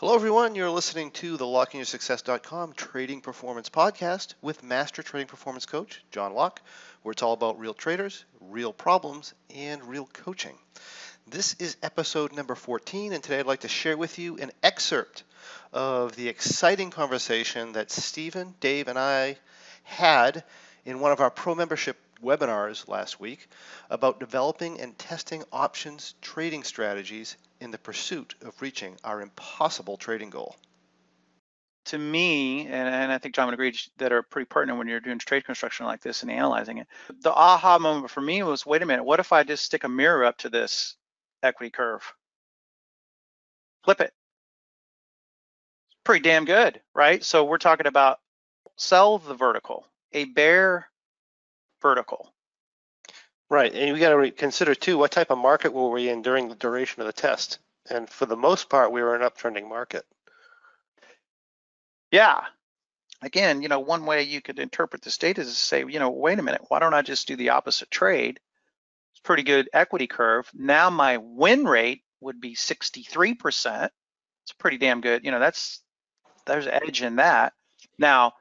Hello, everyone. You're listening to the LockeInYourSuccess.com Trading Performance Podcast with Master Trading Performance Coach John Locke, where it's all about real traders, real problems, and real coaching. This is episode number 14, and today I'd like to share with you an excerpt of the exciting conversation that Stephen, Dave, and I had in one of our pro membership webinars last week about developing and testing options trading strategies in the pursuit of reaching our impossible trading goal. To me, and, and I think John would agree, that are pretty pertinent when you're doing trade construction like this and analyzing it. The aha moment for me was, wait a minute, what if I just stick a mirror up to this equity curve? Flip it. pretty damn good, right? So we're talking about sell the vertical, a bear vertical. Right, and we got to consider too what type of market were we in during the duration of the test, and for the most part, we were an uptrending market. Yeah. Again, you know, one way you could interpret this data is to say, you know, wait a minute, why don't I just do the opposite trade? It's pretty good equity curve. Now my win rate would be 63%. It's pretty damn good. You know, that's there's edge in that. Now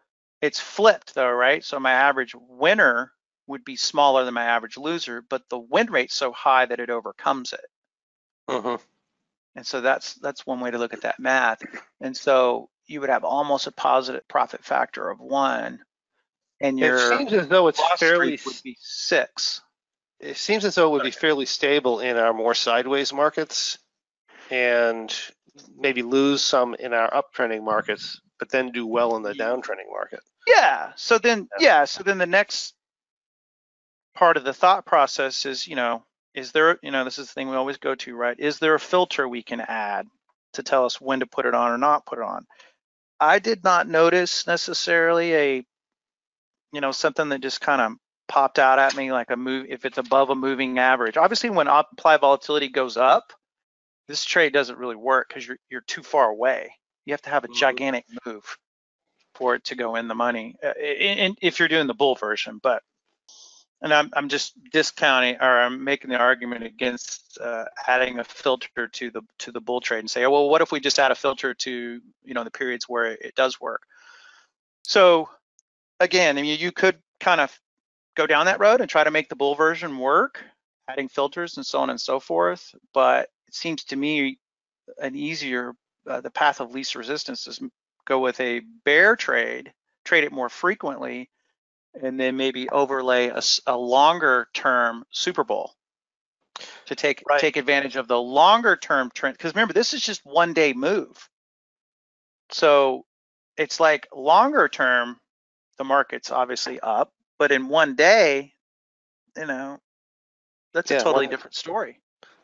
it's flipped though, right? So my average winner would be smaller than my average loser, but the win rate's so high that it overcomes it. Mm-hmm. And so that's that's one way to look at that math. And so you would have almost a positive profit factor of one, and your it seems as though it's fairly would be six. It seems as though it would be fairly stable in our more sideways markets, and maybe lose some in our uptrending markets, but then do well in the downtrending market. Yeah. So then, yeah. So then the next part of the thought process is, you know, is there, you know, this is the thing we always go to, right? Is there a filter we can add to tell us when to put it on or not put it on? I did not notice necessarily a, you know, something that just kind of popped out at me like a move if it's above a moving average. Obviously, when implied volatility goes up, this trade doesn't really work because you're you're too far away. You have to have a mm-hmm. gigantic move for it to go in the money, uh, in, if you're doing the bull version. But and I'm, I'm just discounting or I'm making the argument against uh, adding a filter to the to the bull trade and say, oh, well, what if we just add a filter to you know the periods where it does work? So again, I mean, you could kind of go down that road and try to make the bull version work, adding filters and so on and so forth. But it seems to me an easier uh, the path of least resistance is go with a bear trade, trade it more frequently and then maybe overlay a, a longer term super bull to take right. take advantage of the longer term trend. Because remember, this is just one day move. So it's like longer term, the market's obviously up, but in one day, you know, that's yeah, a totally one, different story.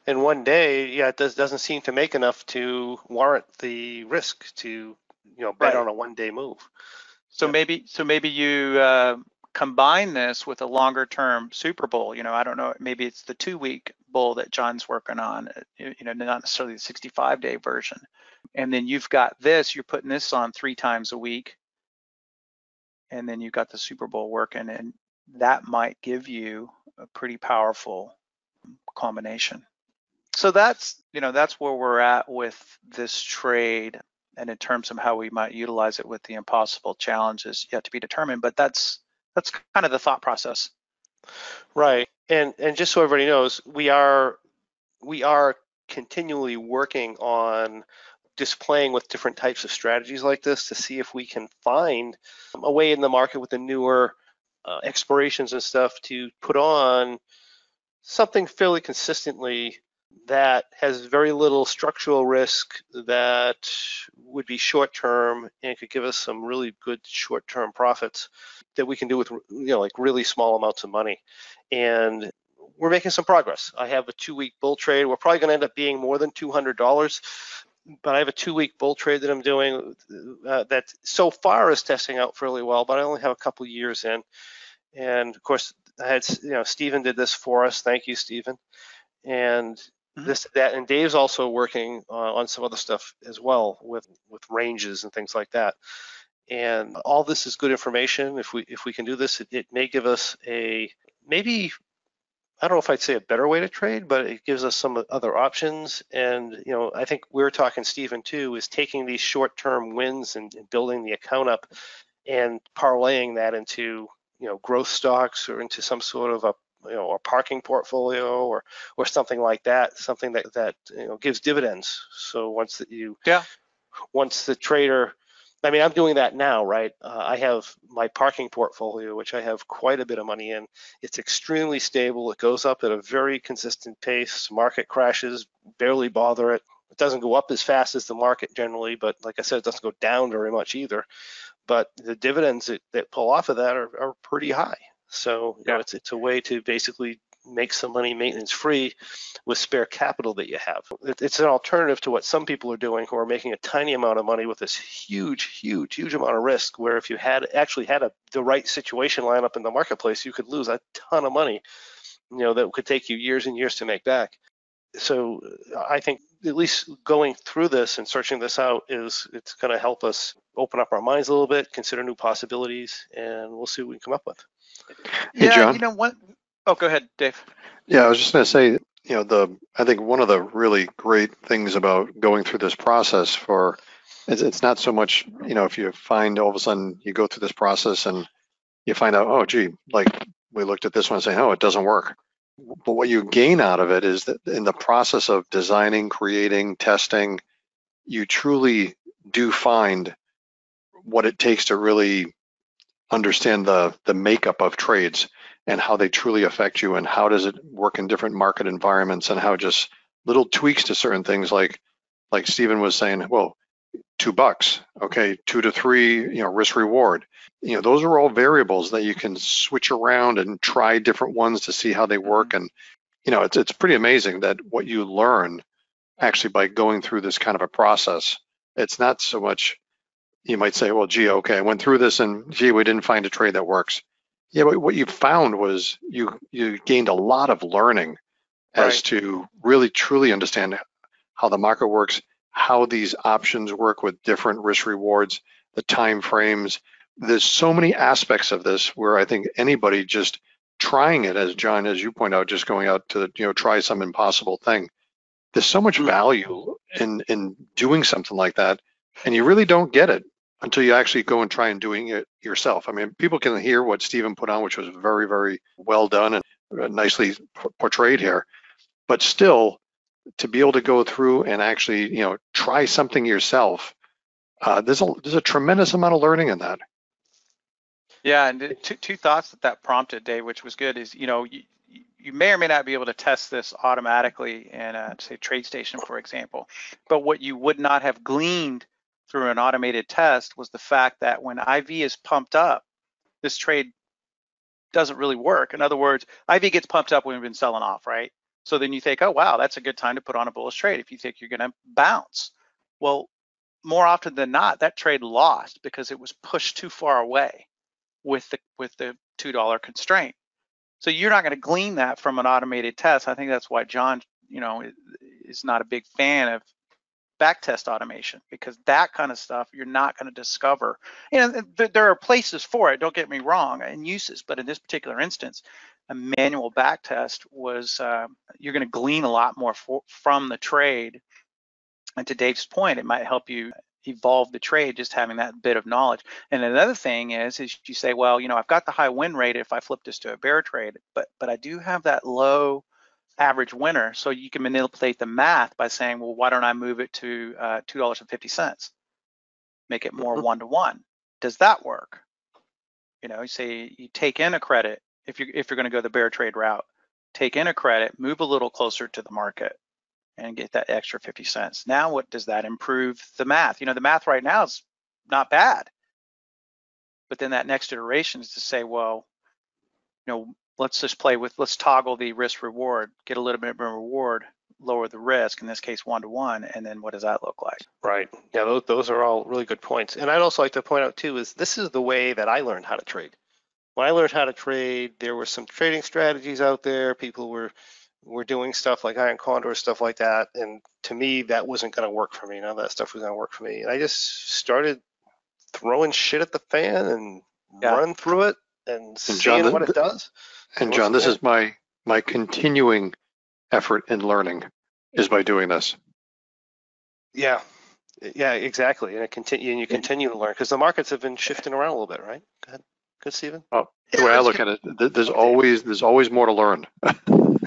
In one day, yeah, it does, doesn't seem to make enough to warrant the risk to, you know, bet right. on a one day move. So yeah. maybe, so maybe you uh, combine this with a longer term super bull. you know, I don't know, maybe it's the two week bull that John's working on, uh, you know, not necessarily the 65 day version. And then you've got this, you're putting this on three times a week. And then you've got the super bull working, and that might give you a pretty powerful combination. So that's, you know, that's where we're at with this trade. And in terms of how we might utilize it with the impossible challenges yet to be determined, but that's that's kind of the thought process. Right. And and just so everybody knows, we are we are continually working on displaying with different types of strategies like this to see if we can find a way in the market with the newer uh, expirations and stuff to put on something fairly consistently that has very little structural risk that would be short term and could give us some really good short term profits that we can do with you know like really small amounts of money. And we're making some progress. I have a two week bull trade. We're probably going to end up being more than $200 but i have a two week bull trade that i'm doing uh, that so far is testing out fairly well but i only have a couple years in. And of course i had you know stephen did this for us. Thank you stephen and mm-hmm. this that and dave's also working uh, on some other stuff as well with ranges and things like that and all this is good information. If we if we can do this, it, it may give us a maybe I don't know if I'd say a better way to trade, but it gives us some other options. And you know, I think we are talking, Stephen, too, is taking these short-term wins and, and building the account up and parlaying that into you know growth stocks or into some sort of a you know a parking portfolio or or something like that, something that that you know gives dividends. So once that you yeah once the trader I mean, I'm doing that now, right? Uh, I have my parking portfolio, which I have quite a bit of money in. It's extremely stable. It goes up at a very consistent pace. Market crashes, barely bother it. It doesn't go up as fast as the market generally, but like I said, it doesn't go down very much either. But the dividends that, that pull off of that are, are pretty high. So you yeah. know, it's it's a way to basically make some money maintenance free with spare capital that you have. It's an alternative to what some people are doing who are making a tiny amount of money with this huge, huge, huge amount of risk. Where if you had actually had a, the right situation line up in the marketplace, you could lose a ton of money, you know, that could take you years and years to make back. So uh, I think at least going through this and searching this out is it's going to help us open up our minds a little bit, consider new possibilities, and we'll see what we can come up with. Hey, yeah, John. you know what? Oh, go ahead, Dave. Yeah, I was just going to say, you know, the I think one of the really great things about going through this process for it's, it's not so much, you know, if you find all of a sudden you go through this process and you find out, oh, gee, like we looked at this one and say, oh, it doesn't work. But what you gain out of it is that in the process of designing, creating, testing, you truly do find what it takes to really understand the the makeup of trades and how they truly affect you and how does it work in different market environments and how just little tweaks to certain things like like Stephen was saying, well, two bucks, okay, two to three, you know, risk reward. You know, those are all variables that you can switch around and try different ones to see how they work. Mm-hmm. And, you know, it's it's pretty amazing that what you learn actually by going through this kind of a process. It's not so much you might say, well, gee, okay, I went through this and gee, we didn't find a trade that works. Yeah, but what you found was you you gained a lot of learning as to really truly understand how the market works, how these options work with different risk rewards, the time frames. There's so many aspects of this where I think anybody just trying it, as John, as you point out, just going out to you know try some impossible thing. There's so much mm-hmm. value in in doing something like that, and you really don't get it until you actually go and try and doing it yourself. I mean, people can hear what Stephen put on, which was very, very well done and uh, nicely portrayed here. But still, to be able to go through and actually, you know, try something yourself, uh, there's a there's a tremendous amount of learning in that. Yeah, and two, two thoughts that that prompted, Dave, which was good, is you know you, you may or may not be able to test this automatically in a say TradeStation, for example, but what you would not have gleaned through an automated test was the fact that when IV is pumped up, this trade doesn't really work. In other words, IV gets pumped up when we've been selling off, right? So then you think, oh, wow, that's a good time to put on a bullish trade if you think you're going to bounce. Well, more often than not, that trade lost because it was pushed too far away with the with the two dollar constraint. So you're not going to glean that from an automated test. I think that's why John, you know, is not a big fan of backtest automation because that kind of stuff you're not going to discover. And there are places for it, don't get me wrong, and uses, but in this particular instance, a manual back test was uh, you're going to glean a lot more for, from the trade. And to Dave's point, it might help you evolve the trade just having that bit of knowledge. And another thing is, is you say, well, you know, I've got the high win rate if I flip this to a bear trade, but but I do have that low average winner. So you can manipulate the math by saying, well, why don't I move it to uh, $2.50? Make it more one to one. Does that work? You know, you say you take in a credit if you're if you're going to go the bear trade route, take in a credit, move a little closer to the market, and get that extra 50 cents. Now, what does that improve the math? You know, the math right now is not bad, but then that next iteration is to say, well, you know, let's just play with, let's toggle the risk reward, get a little bit more reward, lower the risk, in this case, one to one, and then what does that look like? Right. Yeah, those, those are all really good points. And I'd also like to point out too, is this is the way that I learned how to trade. When I learned how to trade, there were some trading strategies out there. People were were doing stuff like iron condor stuff like that and to me that wasn't going to work for me none of that stuff was going to work for me and i just started throwing shit at the fan and yeah. run through it and, and seeing John, what it does and John, this is my my continuing effort in learning is by doing this. Yeah, yeah, exactly. And it continue and you continue to learn because the markets have been shifting around a little bit, right? Go ahead. Good, Stephen. Well, the way I look at it, there's always there's always more to learn.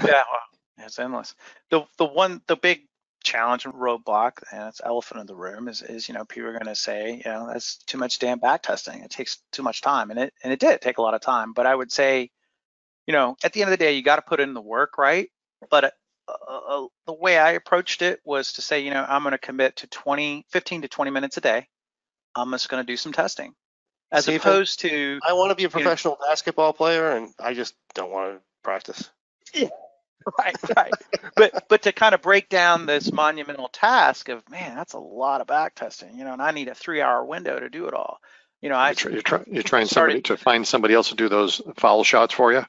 Yeah, well, it's endless. The the one the big challenge and roadblock, and it's elephant in the room, is is you know people are going to say you know that's too much damn back testing. It takes too much time, and it and it did take a lot of time. But I would say, you know, at the end of the day, you got to put in the work, right? But uh, uh, the way I approached it was to say, you know, I'm going to commit to 20, 15 to 20 minutes a day. I'm just going to do some testing, as See, opposed to I want to be a professional basketball player, and I just don't want to practice. right, right. but but to kind of break down this monumental task of man, that's a lot of back testing, you know, and I need a three-hour window to do it all. You know, I You're, try, you're, try, you're trying started- somebody to find somebody else to do those foul shots for you.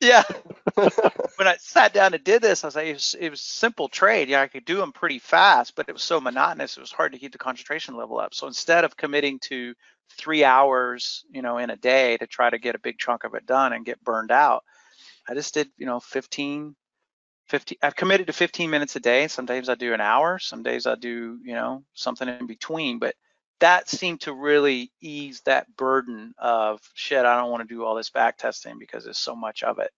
yeah. when I sat down and did this, I was like, it was, it was simple trade. Yeah, I could do them pretty fast, but it was so monotonous. It was hard to keep the concentration level up. So instead of committing to three hours, you know, in a day to try to get a big chunk of it done and get burned out, I just did, you know, 15, 50. I've committed to 15 minutes a day. Some days I do an hour. Some days I do, you know, something in between. But that seemed to really ease that burden of shit. I don't want to do all this back testing because there's so much of it.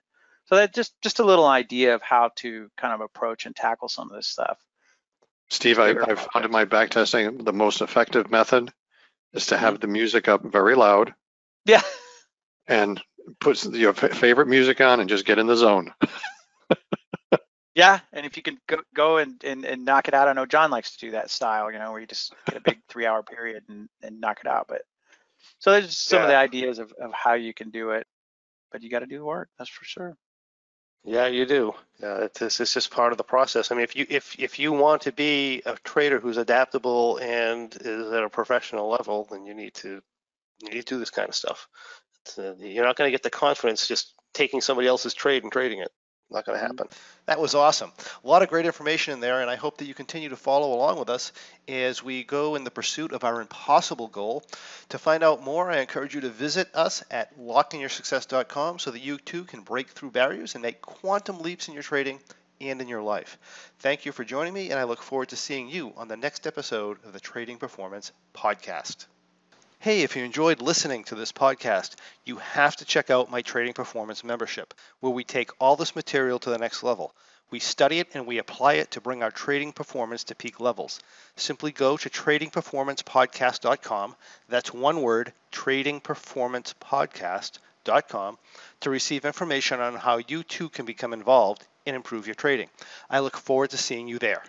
So that just just a little idea of how to kind of approach and tackle some of this stuff. Steve, I, i've found in my back testing the most effective method is to have mm-hmm. the music up very loud Yeah. and put your fa- favorite music on and just get in the zone. Yeah, and if you can go, go and, and, and knock it out, I know John likes to do that style, you know, where you just get a big three hour period and, and knock it out. But so there's some of the ideas of, of how you can do it, but you got to do the work, that's for sure. Yeah, you do. Yeah, it's, it's just part of the process. I mean, if you if if you want to be a trader who's adaptable and is at a professional level, then you need to you need to do this kind of stuff. Uh, you're not going to get the confidence just taking somebody else's trade and trading it. Not going to mm-hmm. happen. That was awesome. A lot of great information in there, and I hope that you continue to follow along with us as we go in the pursuit of our impossible goal. To find out more, I encourage you to visit us at lockeinyoursuccess.com so that you too can break through barriers and make quantum leaps in your trading and in your life. Thank you for joining me, and I look forward to seeing you on the next episode of the Trading Performance Podcast. Hey, if you enjoyed listening to this podcast, you have to check out my Trading Performance membership, where we take all this material to the next level. We study it and we apply it to bring our trading performance to peak levels. Simply go to tradingperformancepodcast.com. That's one word, tradingperformancepodcast.com, to receive information on how you too can become involved and improve your trading. I look forward to seeing you there.